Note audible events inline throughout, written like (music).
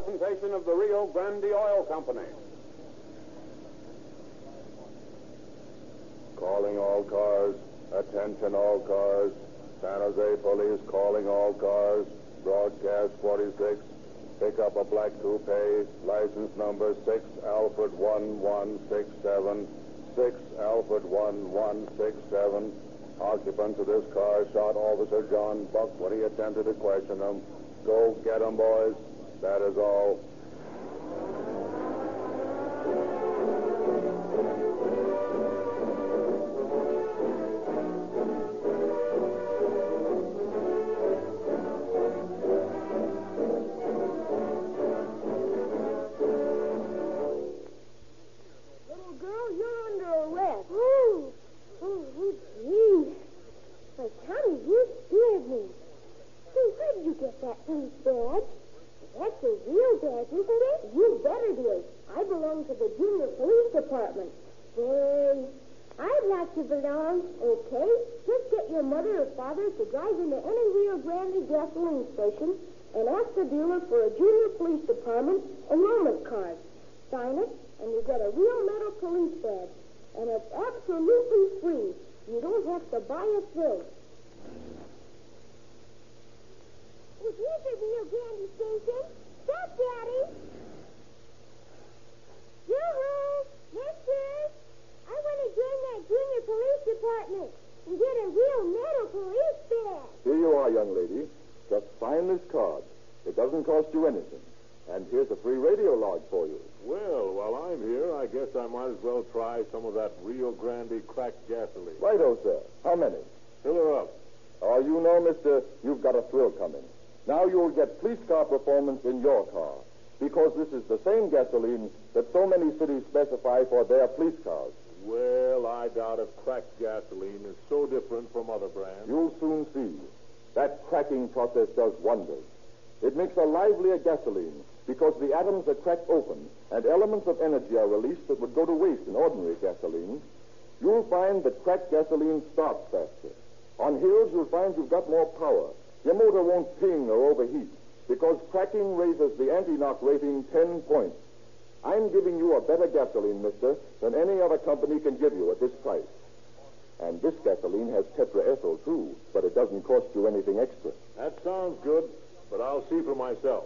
presentation of the Rio Grande Oil Company. Calling all cars. Attention all cars. San Jose Police calling all cars. Broadcast 46. Pick up a black coupe. License number 6 Alfred 1167. 6 Alfred 1167. Occupants of this car shot Officer John Buck when he attempted to question them. Go get 'em, boys. That is all. Little isn't it? You bet it is. I belong to the junior police department. Say, I'd like to belong, okay? Just get your mother or father to drive into any Rio Grande gasoline station and ask the dealer for a junior police department enrollment card. Sign it, and you get a real metal police badge. And it's absolutely free. You don't have to buy a thing. Well, here's the Rio Grande station. Stop, Daddy. Yoo-hoo! Mister! I want to join that junior police department and get a real metal police badge. Here you are, young lady. Just sign this card. It doesn't cost you anything. And here's a free radio log for you. Well, while I'm here, I guess I might as well try some of that Rio Grande cracked gasoline. Righto, sir. How many? Fill her up. Oh, you know, mister, you've got a thrill coming. Now you'll get police car performance in your car. Because this is the same gasoline that so many cities specify for their police cars. Well, I doubt if cracked gasoline is so different from other brands. You'll soon see. That cracking process does wonders. It makes a livelier gasoline because the atoms are cracked open and elements of energy are released that would go to waste in ordinary gasoline. You'll find that cracked gasoline starts faster. On hills, you'll find you've got more power. Your motor won't ping or overheat because cracking raises the anti-knock rating 10 points. I'm giving you a better gasoline, mister, than any other company can give you at this price. And this gasoline has tetraethyl, too, but it doesn't cost you anything extra. That sounds good, but I'll see for myself.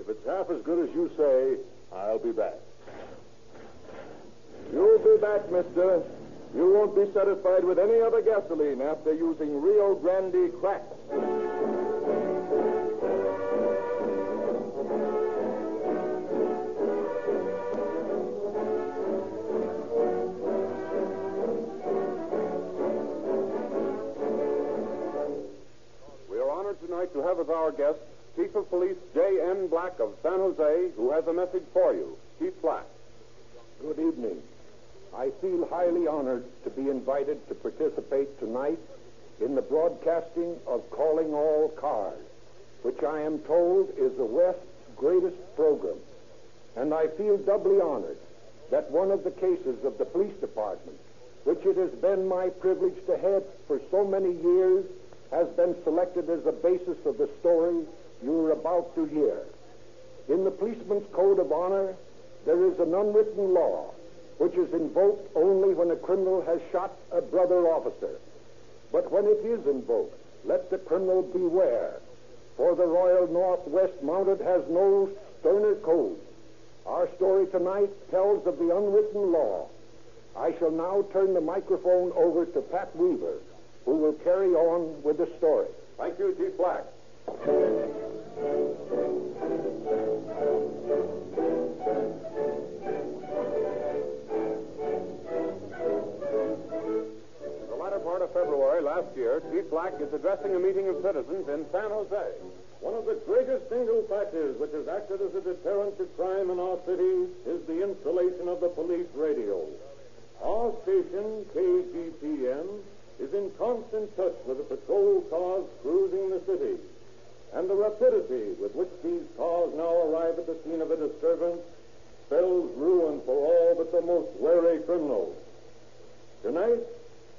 If it's half as good as you say, I'll be back. You'll be back, mister. You won't be satisfied with any other gasoline after using Rio Grande crack. Tonight to have as our guest Chief of Police J.N. Black of San Jose, who has a message for you. Chief Black. Good evening. I feel highly honored to be invited to participate tonight in the broadcasting of Calling All Cars, which I am told is the West's greatest program. And I feel doubly honored that one of the cases of the police department, which it has been my privilege to head for so many years, has been selected as the basis of the story you are about to hear. In the policeman's code of honor, there is an unwritten law which is invoked only when a criminal has shot a brother officer. But when it is invoked, let the criminal beware, for the Royal Northwest Mounted has no sterner code. Our story tonight tells of the unwritten law. I shall now turn the microphone over to Pat Weaver, who will carry on with the story. Thank you, Chief Black. In the latter part of February last year, Chief Black is addressing a meeting of citizens in San Jose. One of the greatest single factors which has acted as a deterrent to crime in our city is the installation of the police radio. Our station, KGPN, is in constant touch with the patrol cars cruising the city. And the rapidity with which these cars now arrive at the scene of a disturbance spells ruin for all but the most wary criminals. Tonight,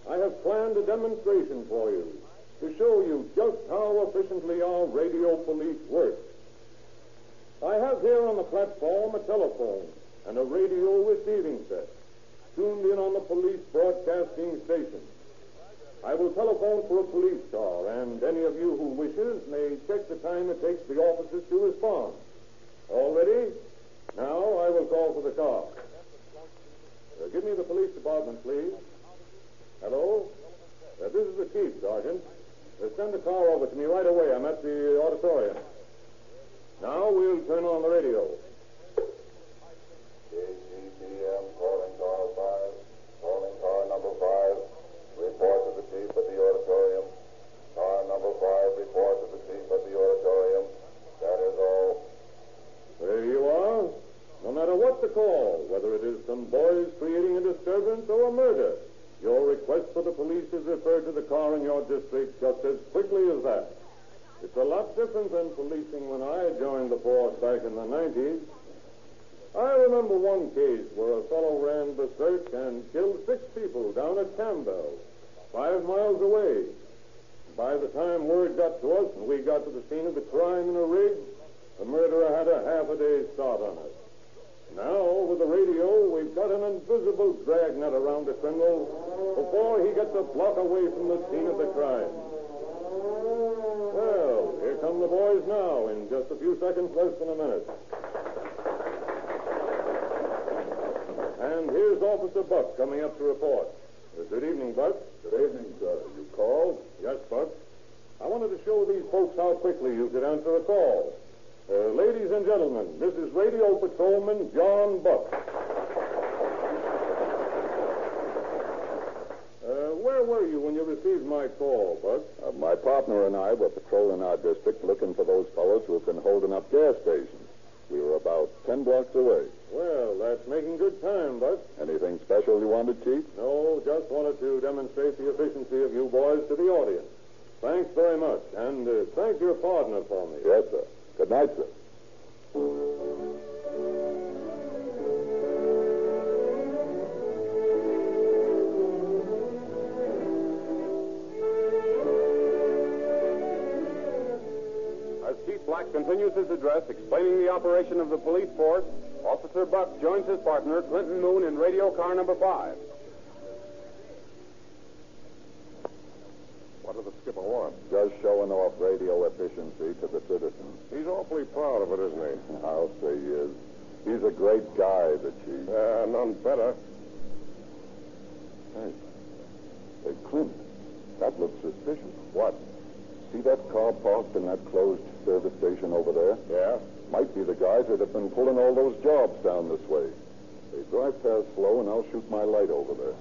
I have planned a demonstration for you to show you just how efficiently our radio police work. I have here on the platform a telephone and a radio receiving set tuned in on the police broadcasting station. I will telephone for a police car, and any of you who wishes may check the time it takes the officers to respond. All ready? Now I will call for the car. Uh, give me the police department, please. Hello? Uh, this is the chief, Sergeant. Uh, send the car over to me right away. I'm at the auditorium. Now we'll turn on the radio. KGPM calling car five. Calling car number five. Report to the chief at the auditorium. Car number five, report to the chief at the auditorium. That is all. There you are. No matter what the call, whether it is some boys creating a disturbance or a murder, your request for the police is referred to the car in your district just as quickly as that. It's a lot different than policing when I joined the force back in the 90s. I remember one case where a fellow ran berserk and killed six people down at Campbell, five miles away. By the time word got to us and we got to the scene of the crime in a rig, the murderer had a half a day's start on us. Now, over the radio, we've got an invisible dragnet around the criminal before he gets a block away from the scene of the crime. Well, here come the boys now in just a few seconds, less than a minute. And here's Officer Buck coming up to report. Good evening, Buck. Good evening, sir. You called? Yes, Buck. I wanted to show these folks how quickly you could answer a call. Uh, ladies and gentlemen, this is Radio Patrolman John Buck. Uh, where were you when you received my call, Buck? Uh, my partner and I were patrolling our district looking for those fellows who have been holding up gas stations. We were about ten blocks away. Well, that's making good time, Buck. Anything special you wanted, Chief? No, just wanted to demonstrate the efficiency of you boys to the audience. Thanks very much, and uh, thank your partner for me. Yes, sir. Good night, sir. As Chief Black continues his address explaining the operation of the police force, Officer Buck joins his partner, Clinton Moon, in radio car number five. What does the skipper want? Just showing off radio efficiency to the citizens. He's awfully proud of it, isn't he? (laughs) I'll say he is. He's a great guy, the chief. Yeah, none better. Hey. Hey, Clint, that looks suspicious. What? See that car parked in that closed service station over there? Yeah? Might be the guys that have been pulling all those jobs down this way. They drive past slow, and I'll shoot my light over there.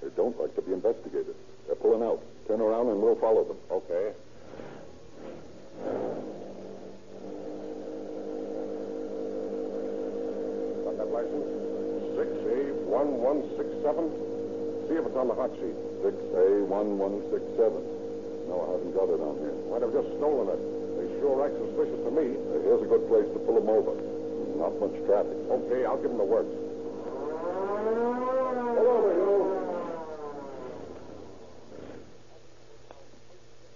They don't like to be investigated. They're pulling out. Turn around, and we'll follow them. Okay. Got that license? 6A1167? See if it's on the hot sheet. 6A1167. No, I haven't got it on here. Might have just stolen it. They sure act suspicious to me. Uh, here's a good place to pull them over. Not much traffic. Okay, I'll give them the works. Pull over, you.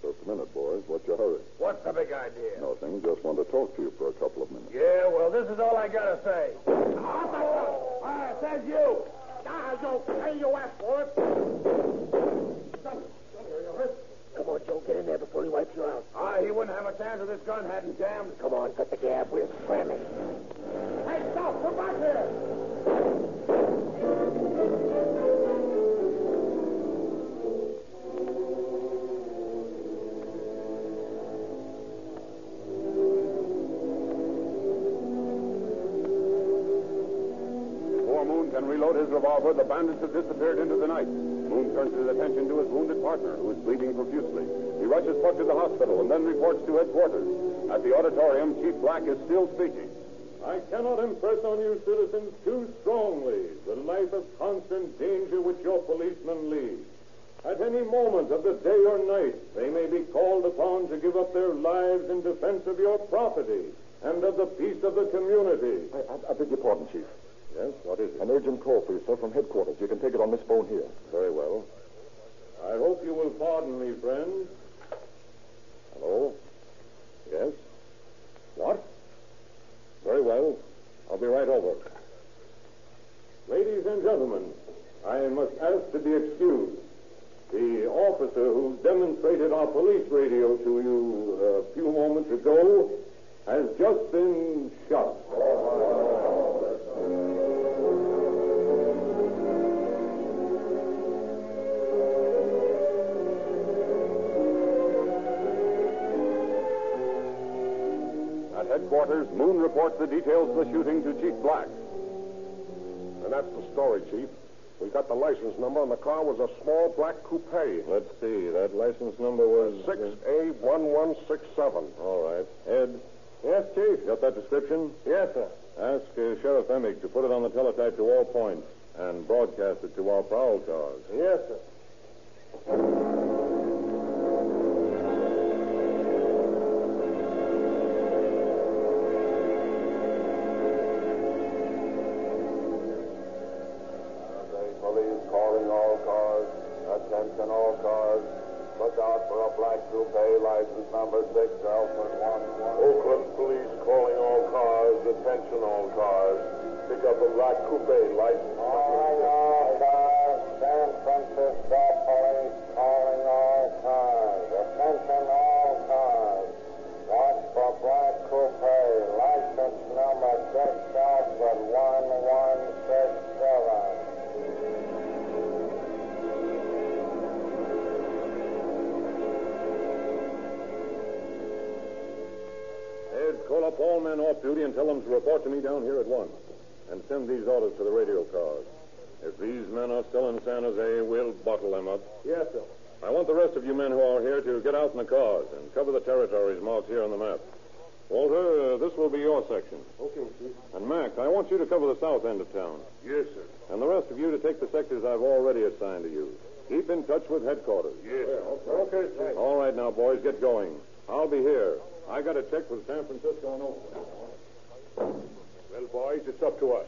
Just a minute, boys. What's your hurry? What's the big idea? Nothing. Just want to talk to you for a couple of minutes. Yeah, well, this is all I gotta say. Ah, it says you. Ah, you pay you ask for it. Come on, Joe, get in there before he wipes you out. Ah, he wouldn't have a chance if this gun hadn't jammed. Come on, cut the gab. We're scramming. Hey, stop! Come back here! His revolver, the bandits have disappeared into the night. Moon turns his attention to his wounded partner, who is bleeding profusely. He rushes Buck to the hospital and then reports to headquarters. At the auditorium, Chief Black is still speaking. I cannot impress on you citizens too strongly the life of constant danger which your policemen lead. At any moment of the day or night, they may be called upon to give up their lives in defense of your property and of the peace of the community. I, I, I beg your pardon, Chief. Yes, what is it? An urgent call for you, sir, from headquarters. You can take it on this phone here. Very well. I hope you will pardon me, friend. Hello? Yes? What? Very well. I'll be right over. Ladies and gentlemen, I must ask to be excused. The officer who demonstrated our police radio to you a few moments ago has just been shot. Headquarters, Moon reports the details of the shooting to Chief Black. And that's the story, Chief. We got the license number, and the car was a small black coupe. Let's see. That license number was 6A1167. All right. Ed? Yes, Chief. Got that description? Yes, sir. Ask uh, Sheriff Emig to put it on the teletype to all points and broadcast it to our prowl cars. Yes, sir. Men off duty and tell them to report to me down here at once. And send these orders to the radio cars. If these men are still in San Jose, we'll bottle them up. Yes, sir. I want the rest of you men who are here to get out in the cars and cover the territories marked here on the map. Walter, uh, this will be your section. Okay, Chief. And Mac, I want you to cover the south end of town. Yes, sir. And the rest of you to take the sectors I've already assigned to you. Keep in touch with headquarters. Yes, okay. Chief. All right now, boys, get going. I'll be here. I got a check with San Francisco and Oakland. Well, boys, it's up to us.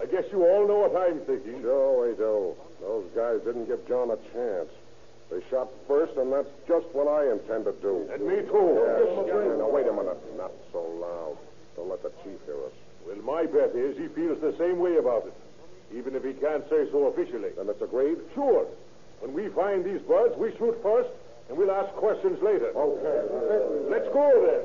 I guess you all know what I'm thinking. Sure we do. Those guys didn't give John a chance. They shot first, and that's just what I intend to do. And me too. Yes. Now, wait a minute. Not so loud. Don't let the chief hear us. Well, my bet is he feels the same way about it, even if he can't say so officially. Then it's agreed? Sure. When we find these birds, we shoot first, and we'll ask questions later. Okay. Let's go then.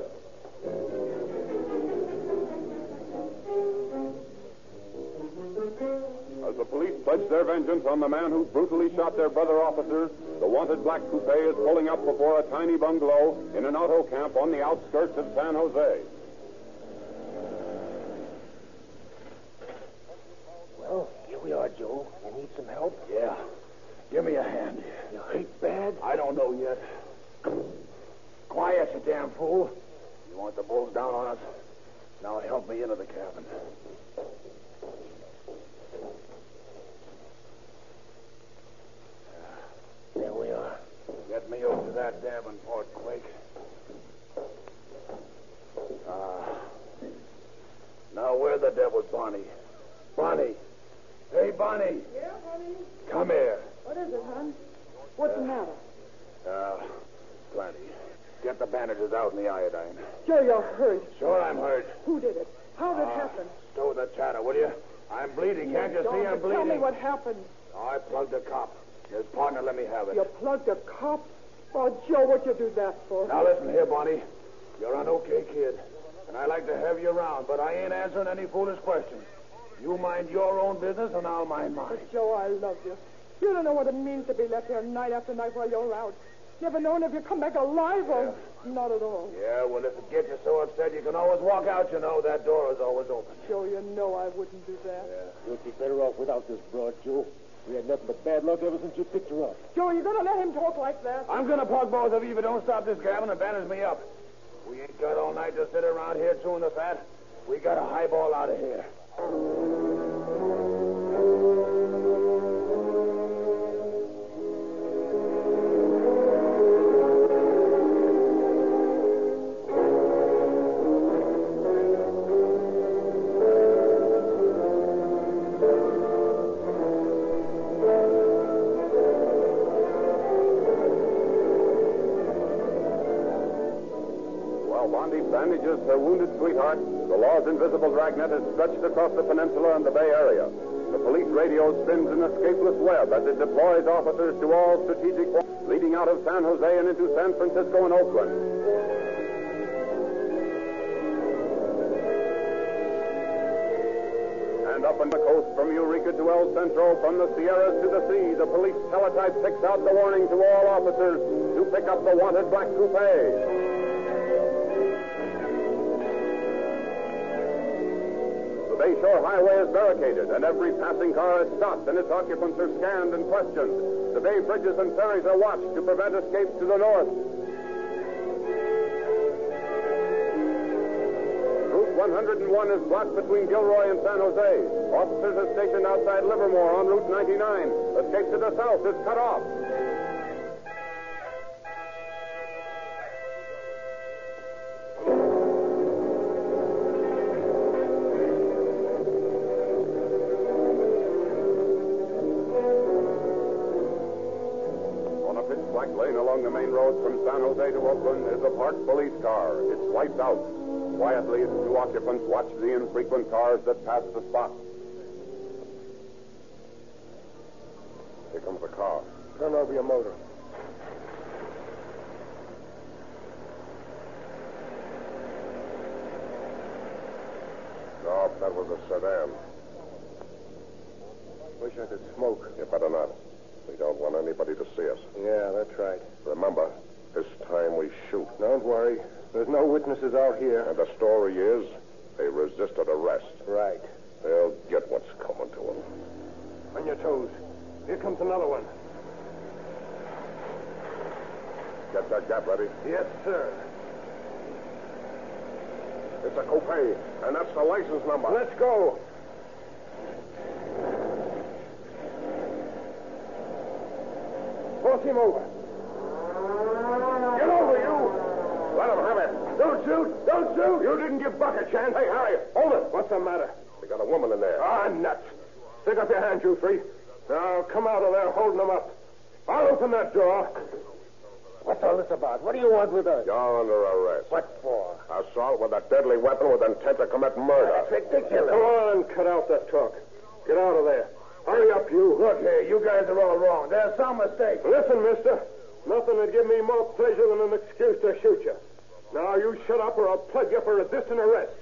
As the police pledge their vengeance on the man who brutally shot their brother officer, the wanted black coupe is pulling up before a tiny bungalow in an auto camp on the outskirts of San Jose. Well, here we are, Joe. You need some help? Yeah. Give me a hand. You hurt bad? I don't know yet. Quiet, you damn fool. You want the bulls down on us? Now help me into the cabin. There we are. Get me over to that Davenport quick. Ah. Now, where the devil's Bonnie? Bonnie. Hey, Bonnie. Yeah, honey? Come here. What is it, hon? What's the matter? Uh, plenty. Get the bandages out and the iodine. Joe, you're hurt. Sure, I'm hurt. Who did it? How did it Ah, happen? Stow the chatter, will you? I'm bleeding. Can't you see I'm bleeding? Tell me what happened. I plugged a cop. His partner let me have it. You plugged a cop? Oh, Joe, what'd you do that for? Now listen here, Bonnie. You're an okay kid, and I like to have you around, but I ain't answering any foolish questions. You mind your own business, and I'll mind mine. But, Joe, I love you. You don't know what it means to be left here night after night while you're out. Never known if you come back alive or not at all. Yeah, well, if it gets you so upset, you can always walk out, you know. That door is always open. Joe, you know I wouldn't do that. Yeah. You'd be better off without this broad, Joe. We had nothing but bad luck ever since you picked her up. Joe, you gonna let him talk like that? I'm gonna plug both of you if you don't stop this cabin and bandage me up. We ain't got all night to sit around here chewing the fat. We got a highball out of here. Stretched across the peninsula and the Bay Area. The police radio spins an escapeless web as it deploys officers to all strategic points leading out of San Jose and into San Francisco and Oakland. And up on the coast from Eureka to El Centro, from the Sierras to the sea, the police teletype picks out the warning to all officers to pick up the wanted black coupe. Bayshore Highway is barricaded, and every passing car is stopped, and its occupants are scanned and questioned. The bay bridges and ferries are watched to prevent escape to the north. Route 101 is blocked between Gilroy and San Jose. Officers are stationed outside Livermore on Route 99. Escape to the south is cut off. Police car. Its wiped out. Quietly, its two occupants watch the infrequent cars that pass the spot. Here comes the car. Turn over your motor. No, that was a sedan. Wish I could smoke. You better not. We don't want anybody to see us. Yeah, that's right. Remember, this time we shoot. Don't worry. There's no witnesses out here. And the story is they resisted arrest. Right. They'll get what's coming to them. On your toes. Here comes another one. Get that gap ready. Yes, sir. It's a coupe, and that's the license number. Let's go. Force him over. Get over, you! Let him have it. Don't shoot! Don't! You didn't give Buck a chance. Hey, Harry, hold it. What's the matter? We got a woman in there. Ah, nuts. Stick up your hand, you three. Now, come out of there holding them up. I'll open that door. What's all this about? What do you want with us? You're under arrest. What for? Assault with a deadly weapon with intent to commit murder. That's ridiculous. Come on, cut out that talk. Get out of there. Hurry up, you. Look here, you guys are all wrong. There's some mistake. Listen, mister. Nothing would give me more pleasure than an excuse to shoot you. Now, you shut up or I'll plug you for resisting arrest.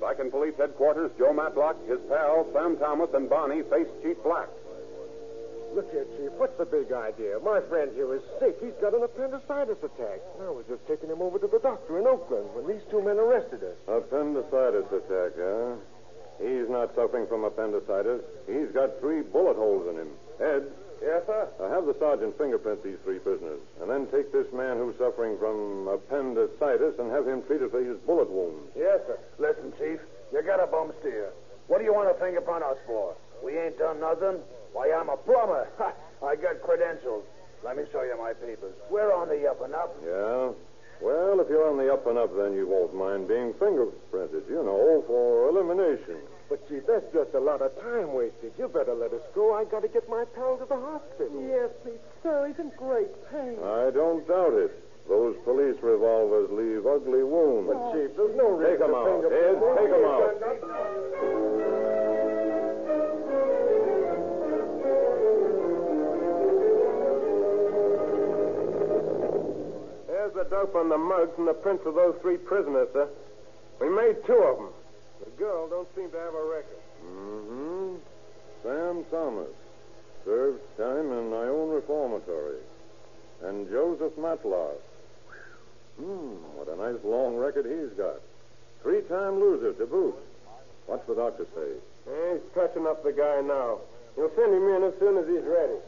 Back in police headquarters, Joe Matlock, his pal, Sam Thomas, and Bonnie face Chief Black. Look here, Chief. What's the big idea? My friend here is sick. He's got an appendicitis attack. I was just taking him over to the doctor in Oakland when these two men arrested us. Appendicitis attack, huh? He's not suffering from appendicitis. He's got three bullet holes in him. Ed, Yes, sir? uh, have the sergeant fingerprint these three prisoners, and then take this man who's suffering from appendicitis and have him treated for his bullet wound. Yes, sir. Listen, Chief, you got a bum steer. What do you want to fingerprint us for? We ain't done nothing. Why, I'm a plumber. (laughs) Ha, I got credentials. Let me show you my papers. We're on the up and up. Yeah? Well, if you're on the up and up, then you won't mind being fingerprinted, you know, for elimination. But, Chief, that's just a lot of time wasted. You better let us go. I got to get my pal to the hospital. Yes, please, sir. He's in great pain. I don't doubt it. Those police revolvers leave ugly wounds. But, Chief, there's no reason him to out. fingerprint Ed, me. take him out. There's the dope on the mugs and the prints of those three prisoners, sir. We made two of them. The girl don't seem to have a record. Mm-hmm. Sam Thomas. Served time in Ione Reformatory. And Joseph Matlock. Hmm, what a nice long record he's got. Three-time loser to boot. What's the doctor say? He's touching up the guy now. He'll send him in as soon as he's ready.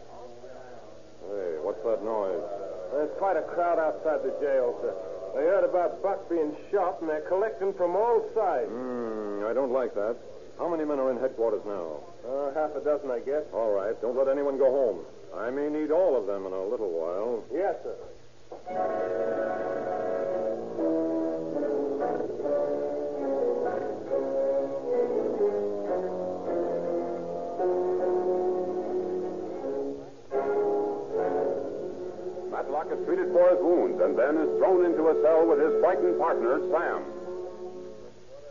Hey, what's that noise? There's quite a crowd outside the jail, sir. They heard about Buck being shot, and they're collecting from all sides. Hmm, I don't like that. How many men are in headquarters now? Uh, half a dozen, I guess. All right, don't let anyone go home. I may need all of them in a little while. Yes, sir. For his wounds and then is thrown into a cell with his frightened partner, Sam.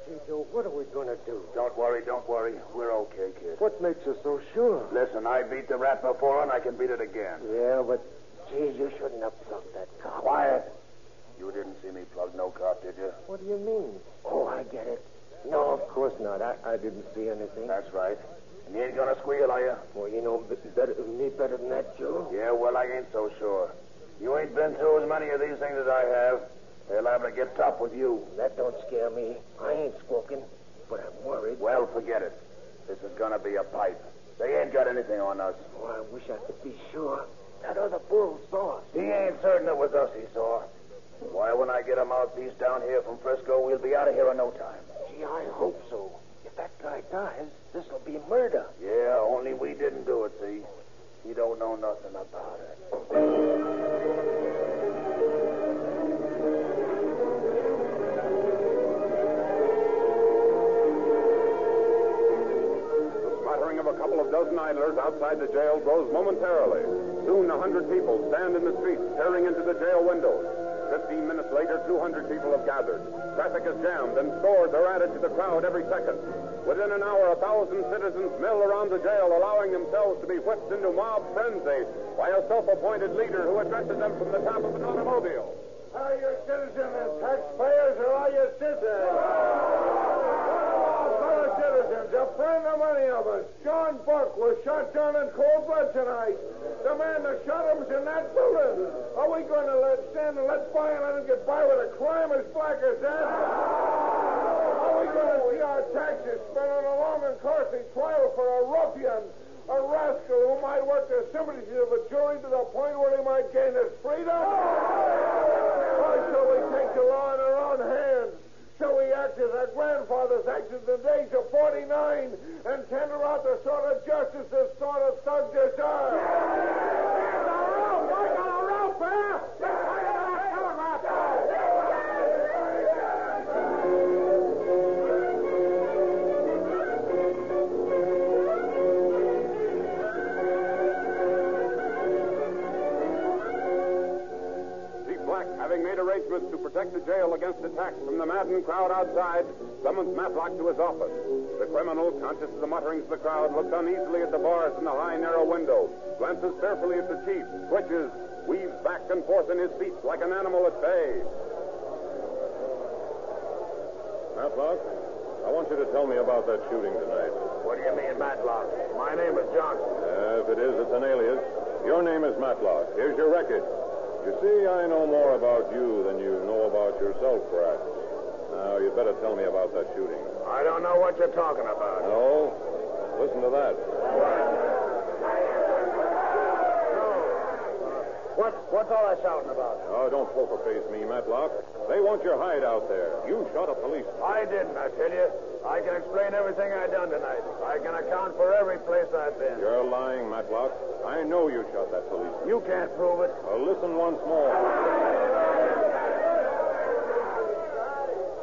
Gee, Joe, what are we going to do? Don't worry, don't worry. We're okay, kid. What makes you so sure? Listen, I beat the rat before and I can beat it again. Yeah, but, geez, you shouldn't have plugged that cop. Quiet. You didn't see me plug no cop, did you? What do you mean? Oh, I get it. No, of course not. I, I didn't see anything. That's right. And you ain't gonna squeal, are you? Well, you know better, me better than that, Joe. Yeah, well, I ain't so sure. You ain't been through as many of these things as I have. They're liable to get tough with you. That don't scare me. I ain't squawking, but I'm worried. Well, forget it. This is gonna be a pipe. They ain't got anything on us. Oh, I wish I could be sure. That other bull saw us. He ain't certain it was us he saw. Why, when I get a mouthpiece down here from Frisco, we'll be out of here in no time. Gee, I hope so. If that guy dies, this'll be murder. Yeah, only we didn't do it, see? He don't know nothing about it. The smattering of a couple of dozen idlers outside the jail grows momentarily. Soon a hundred people stand in the streets, staring into the jail windows. Fifteen minutes later, 200 people have gathered. Traffic is jammed, and scores are added to the crowd every second. Within an hour, a thousand citizens mill around the jail, allowing themselves to be whipped into mob frenzy by a self-appointed leader who addresses them from the top of an automobile. Are you citizens and taxpayers or are you citizens? Citizens, a friend of many of us, John Buck, was shot down in cold blood tonight. The man that shot him in that building. Are we going to let stand and let by and let him get by with a crime as black as that? Are we going to see our taxes spent on a long and costly trial for a ruffian, a rascal who might work the sympathies of a jury to the point where he might gain his freedom? In the days of 49 and tender out the sort of justice this sort of thug deserves? Chief Black, having made arrangements to protect the jail against attacks from the maddened crowd outside, summons Matlock to his office. The criminal, conscious of the mutterings of the crowd, looks uneasily at the bars in the high, narrow window, glances fearfully at the chief, twitches, weaves back and forth in his seat like an animal at bay. Matlock, I want you to tell me about that shooting tonight. What do you mean, Matlock? My name is Johnson. Uh, if it is, it's an alias. Your name is Matlock. Here's your record. You see, I know more about you than you know about yourself, perhaps. Now, you'd better tell me about that shooting. I don't know what you're talking about. No? Listen to that. What, what's all that shouting about? Oh, don't poker face me, Matlock. They want your hide out there. You shot a policeman. I didn't, I tell you. I can explain everything I've done tonight. I can account for every place I've been. You're lying, Matlock. I know you shot that policeman. You can't prove it. Well, listen once more.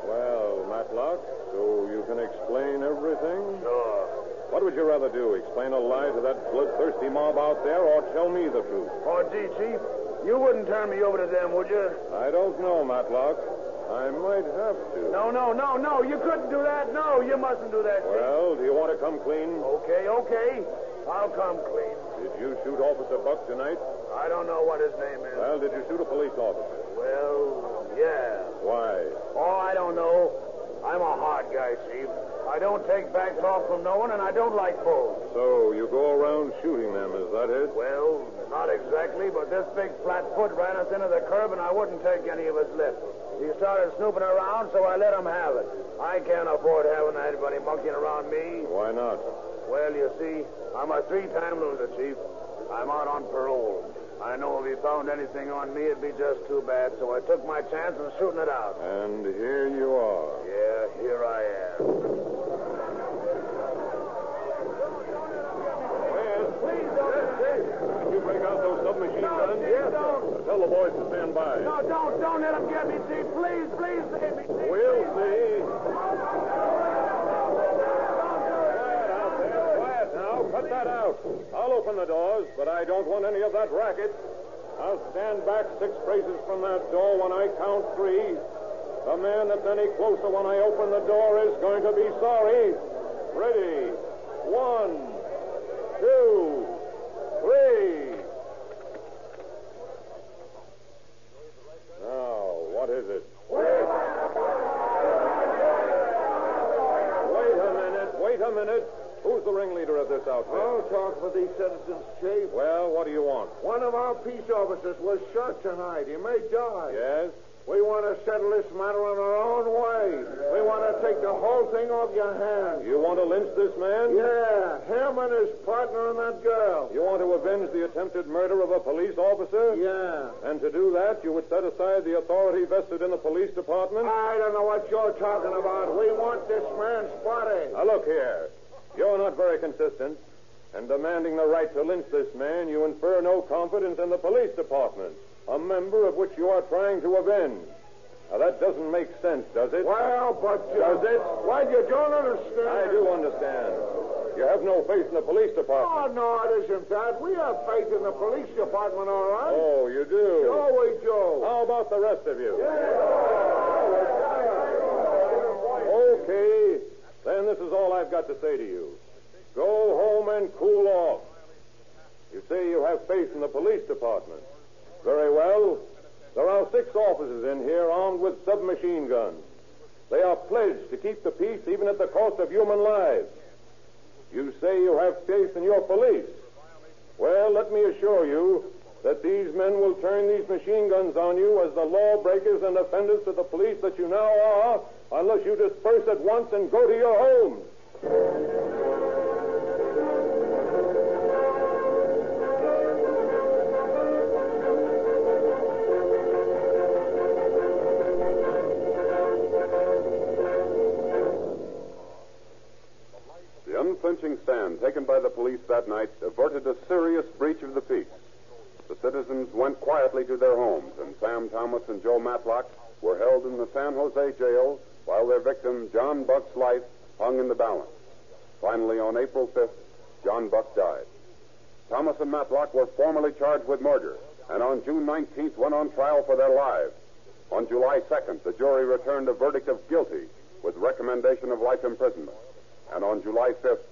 Well, Matlock, so you can explain everything? Sure. What would you rather do? Explain a lie to that bloodthirsty mob out there or tell me the truth? Oh, gee, Chief, you wouldn't turn me over to them, would you? I don't know, Matlock. I might have to. No, no, no, no. You couldn't do that. No, you mustn't do that, Chief. Well, do you want to come clean? Okay, okay. I'll come clean. Did you shoot Officer Buck tonight? I don't know what his name is. Well, did you shoot a police officer? Well, yeah. Why? Oh, I don't know. I'm a hard guy, Chief. I don't take back talk from no one, and I don't like bulls. So you go around shooting them, is that it? Well, not exactly, but this big flat foot ran us into the curb, and I wouldn't take any of his lip. He started snooping around, so I let him have it. I can't afford having anybody monkeying around me. Why not? Well, you see, I'm a three-time loser, Chief. I'm out on parole. I know if he found anything on me, it'd be just too bad, so I took my chance in shooting it out. And here you are. Yeah, here I am. Please don't. Did you break out those submachine guns? Yes, don't. Tell the boys to stand by. No, don't, don't let him get me, Chief. Please, please save me, Chief. We'll see. Quiet out there. Quiet now. Cut that out. I'll open the doors, but I don't want any of that racket. I'll stand back six paces from that door when I count three. The man that's any closer when I open the door is going to be sorry. Ready. One, two, citizens, Chief. Well, what do you want? One of our peace officers was shot tonight. He may die. Yes? We want to settle this matter in our own way. We want to take the whole thing off your hands. You want to lynch this man? Yeah, him and his partner and that girl. You want to avenge the attempted murder of a police officer? Yeah. And to do that, you would set aside the authority vested in the police department? I don't know what you're talking about. We want this man's body. Now, look here. You're not very consistent. And demanding the right to lynch this man, you infer no confidence in the police department, a member of which you are trying to avenge. Now, that doesn't make sense, does it? Well, but... Does it? Why, you don't understand. I do understand. You have no faith in the police department. Oh, no, it isn't that. We have faith in the police department, all right? Oh, you do? Sure we do. How about the rest of you? Okay. Then this is all I've got to say to you. Go home and cool off. You say you have faith in the police department. Very well. There are six officers in here armed with submachine guns. They are pledged to keep the peace even at the cost of human lives. You say you have faith in your police. Well, let me assure you that these men will turn these machine guns on you as the lawbreakers and offenders to the police that you now are, unless you disperse at once and go to your homes. The unflinching stand taken by the police that night averted a serious breach of the peace. The citizens went quietly to their homes, and Sam Thomas and Joe Matlock were held in the San Jose jail while their victim, John Buck's life, hung in the balance. Finally, on April 5th, John Buck died. Thomas and Matlock were formally charged with murder, and on June 19th went on trial for their lives. On July 2nd, the jury returned a verdict of guilty with recommendation of life imprisonment. And on July 5th,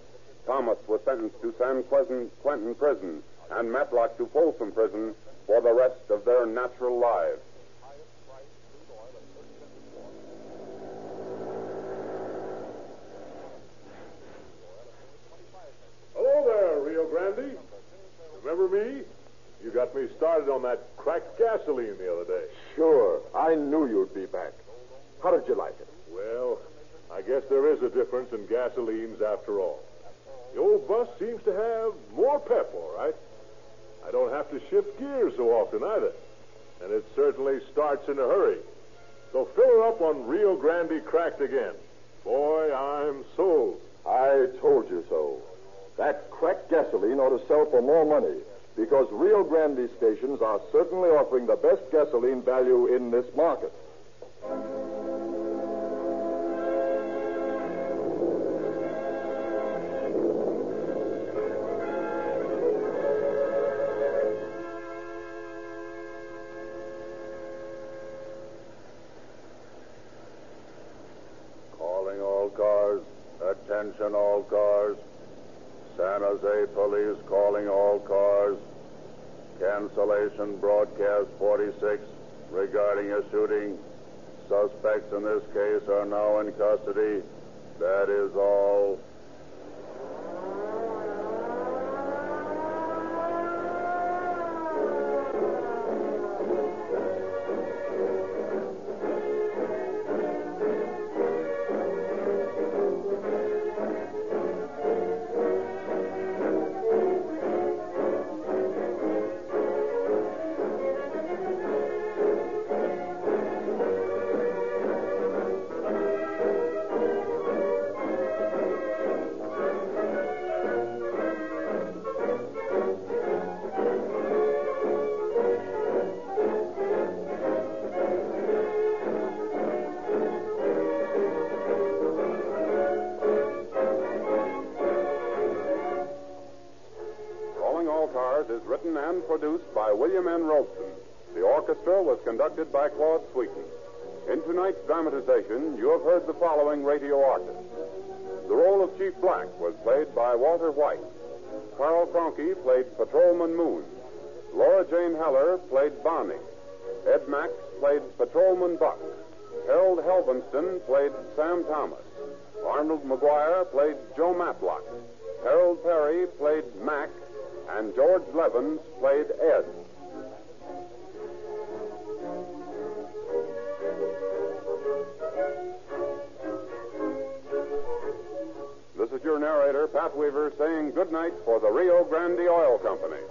Thomas was sentenced to San Quentin, Quentin Prison and Matlock to Folsom Prison for the rest of their natural lives. Hello there, Rio Grande. Remember me? You got me started on that cracked gasoline the other day. Sure. I knew you'd be back. How did you like it? I guess there is a difference in gasolines after all. The old bus seems to have more pep, all right. I don't have to shift gears so often either. And it certainly starts in a hurry. So fill her up on Rio Grande cracked again. Boy, I'm sold. I told you so. That cracked gasoline ought to sell for more money because Rio Grande stations are certainly offering the best gasoline value in this market. Attention all cars. San Jose Police calling all cars. Cancellation broadcast 46 regarding a shooting. Suspects in this case are now in custody. That is all. And produced by William N. Robson. The orchestra was conducted by Claude Sweeten. In tonight's dramatization, you have heard the following radio artists. The role of Chief Black was played by Walter White. Carl Cronky played Patrolman Moon. Laura Jane Heller played Bonnie. Ed Max played Patrolman Buck. Harold Helvenston played Sam Thomas. Arnold McGuire played Joe Matlock. Harold Perry played Mac. And George Levens played Ed. This is your narrator, Pat Weaver, saying good night for the Rio Grande Oil Company.